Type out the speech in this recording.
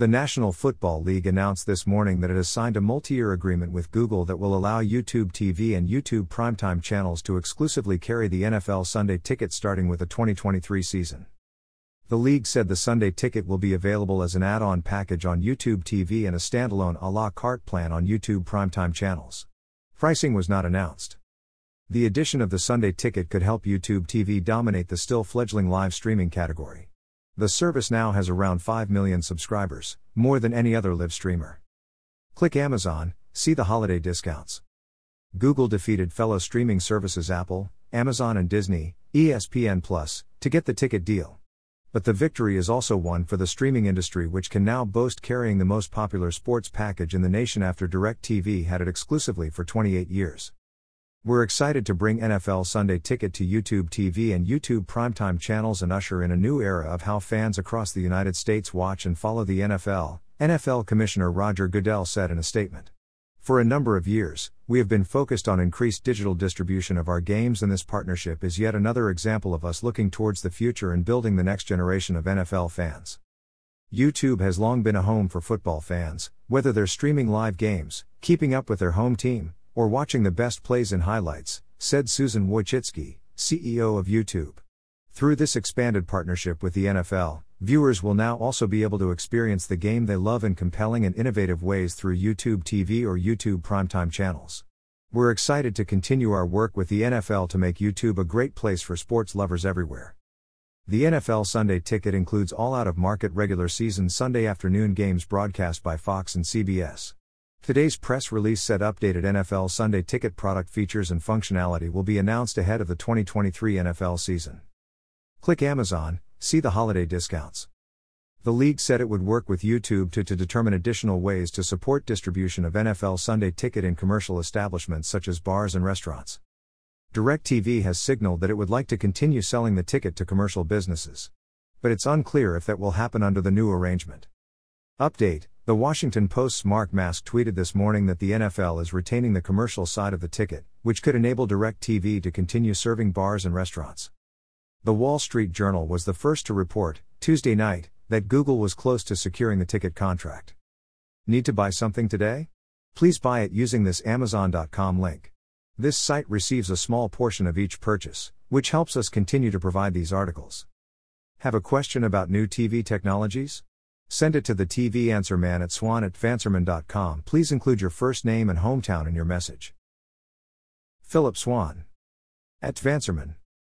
The National Football League announced this morning that it has signed a multi year agreement with Google that will allow YouTube TV and YouTube Primetime channels to exclusively carry the NFL Sunday ticket starting with the 2023 season. The league said the Sunday ticket will be available as an add on package on YouTube TV and a standalone a la carte plan on YouTube Primetime channels. Pricing was not announced. The addition of the Sunday ticket could help YouTube TV dominate the still fledgling live streaming category. The service now has around 5 million subscribers, more than any other live streamer. Click Amazon, see the holiday discounts. Google defeated fellow streaming services Apple, Amazon, and Disney, ESPN Plus, to get the ticket deal. But the victory is also one for the streaming industry, which can now boast carrying the most popular sports package in the nation after DirecTV had it exclusively for 28 years. We're excited to bring NFL Sunday Ticket to YouTube TV and YouTube Primetime channels and usher in a new era of how fans across the United States watch and follow the NFL, NFL Commissioner Roger Goodell said in a statement. For a number of years, we have been focused on increased digital distribution of our games, and this partnership is yet another example of us looking towards the future and building the next generation of NFL fans. YouTube has long been a home for football fans, whether they're streaming live games, keeping up with their home team, or watching the best plays and highlights, said Susan Wojcicki, CEO of YouTube. Through this expanded partnership with the NFL, viewers will now also be able to experience the game they love in compelling and innovative ways through YouTube TV or YouTube Primetime channels. We're excited to continue our work with the NFL to make YouTube a great place for sports lovers everywhere. The NFL Sunday ticket includes all out of market regular season Sunday afternoon games broadcast by Fox and CBS. Today's press release said updated NFL Sunday ticket product features and functionality will be announced ahead of the 2023 NFL season. Click Amazon, see the holiday discounts. The league said it would work with YouTube to, to determine additional ways to support distribution of NFL Sunday ticket in commercial establishments such as bars and restaurants. DirecTV has signaled that it would like to continue selling the ticket to commercial businesses. But it's unclear if that will happen under the new arrangement. Update The Washington Post's Mark Maske tweeted this morning that the NFL is retaining the commercial side of the ticket, which could enable DirecTV to continue serving bars and restaurants. The Wall Street Journal was the first to report, Tuesday night, that Google was close to securing the ticket contract. Need to buy something today? Please buy it using this Amazon.com link. This site receives a small portion of each purchase, which helps us continue to provide these articles. Have a question about new TV technologies? Send it to the TV answer man at swann at vanserman.com. Please include your first name and hometown in your message. Phillip Swann. At Vanserman.